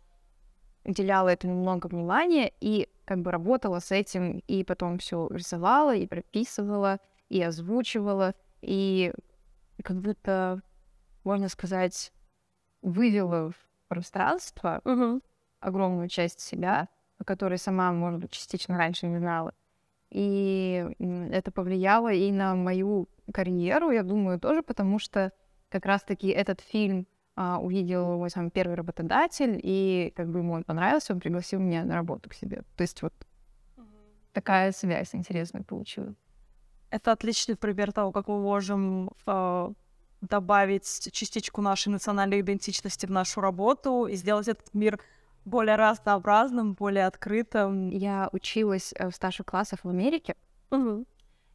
уделяла этому много внимания и как бы работала с этим, и потом все рисовала, и прописывала, и озвучивала, и как будто, можно сказать, вывела в пространство uh-huh. огромную часть себя, о которой сама, может быть, частично раньше не знала. И это повлияло и на мою карьеру, я думаю, тоже потому что как раз-таки этот фильм увидел мой самый первый работодатель, и как бы ему он понравился, он пригласил меня на работу к себе. То есть вот mm-hmm. такая связь интересная получилась. Это отличный пример того, как мы можем э, добавить частичку нашей национальной идентичности в нашу работу и сделать этот мир более разнообразным, более открытым. Я училась э, в старших классах в Америке, угу.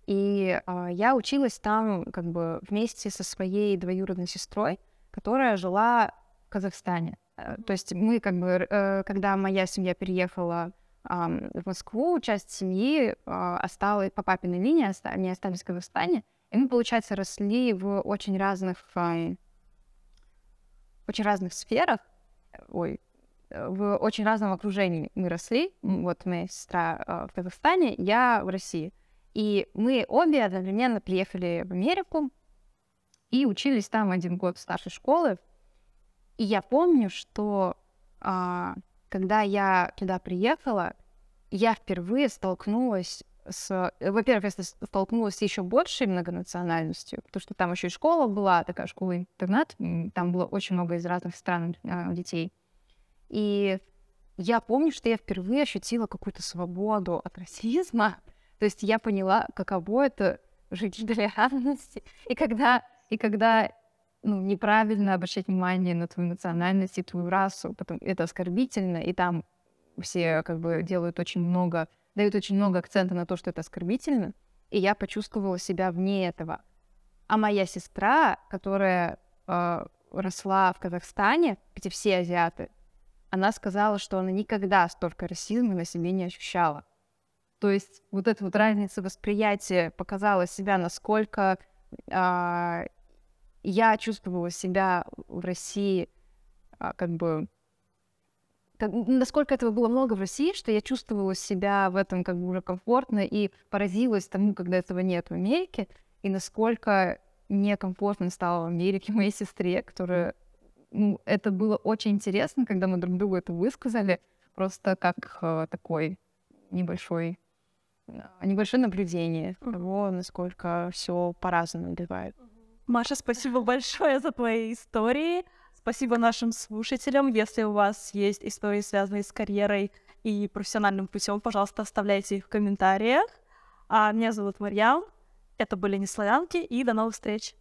И э, я училась там как бы вместе со своей двоюродной сестрой, которая жила в Казахстане. Э, то есть мы как бы, э, когда моя семья переехала э, в Москву, часть семьи э, осталась по папиной линии, они остались в Казахстане, и мы, получается, росли в очень разных, э, очень разных сферах, ой, в очень разном окружении мы росли. Вот моя сестра э, в Казахстане, я в России. И мы обе одновременно приехали в Америку и учились там один год в старшей школы. И я помню, что а, когда я туда приехала, я впервые столкнулась с... Во-первых, я столкнулась с еще большей многонациональностью, потому что там еще и школа была, такая школа-интернат, там было очень много из разных стран э, детей. И я помню, что я впервые ощутила какую-то свободу от расизма. То есть я поняла, каково это жить в толерантности. И когда, и когда ну, неправильно обращать внимание на твою национальность и твою расу, потом это оскорбительно, и там все как бы делают очень много, дают очень много акцента на то, что это оскорбительно, и я почувствовала себя вне этого. А моя сестра, которая э, росла в Казахстане, где все азиаты, она сказала, что она никогда столько расизма на себе не ощущала. То есть вот эта вот разница восприятия показала себя, насколько э, я чувствовала себя в России э, как бы как, насколько этого было много в России, что я чувствовала себя в этом как бы уже комфортно и поразилась тому, когда этого нет в Америке, и насколько некомфортно стало в Америке моей сестре, которая... Ну, это было очень интересно, когда мы друг другу это высказали, просто как э, такой небольшой небольшое наблюдение того, насколько все по-разному бывает. Маша, спасибо большое за твои истории. Спасибо нашим слушателям. Если у вас есть истории, связанные с карьерой и профессиональным путем, пожалуйста, оставляйте их в комментариях. А меня зовут Марьям. Это были Неславянки, и до новых встреч!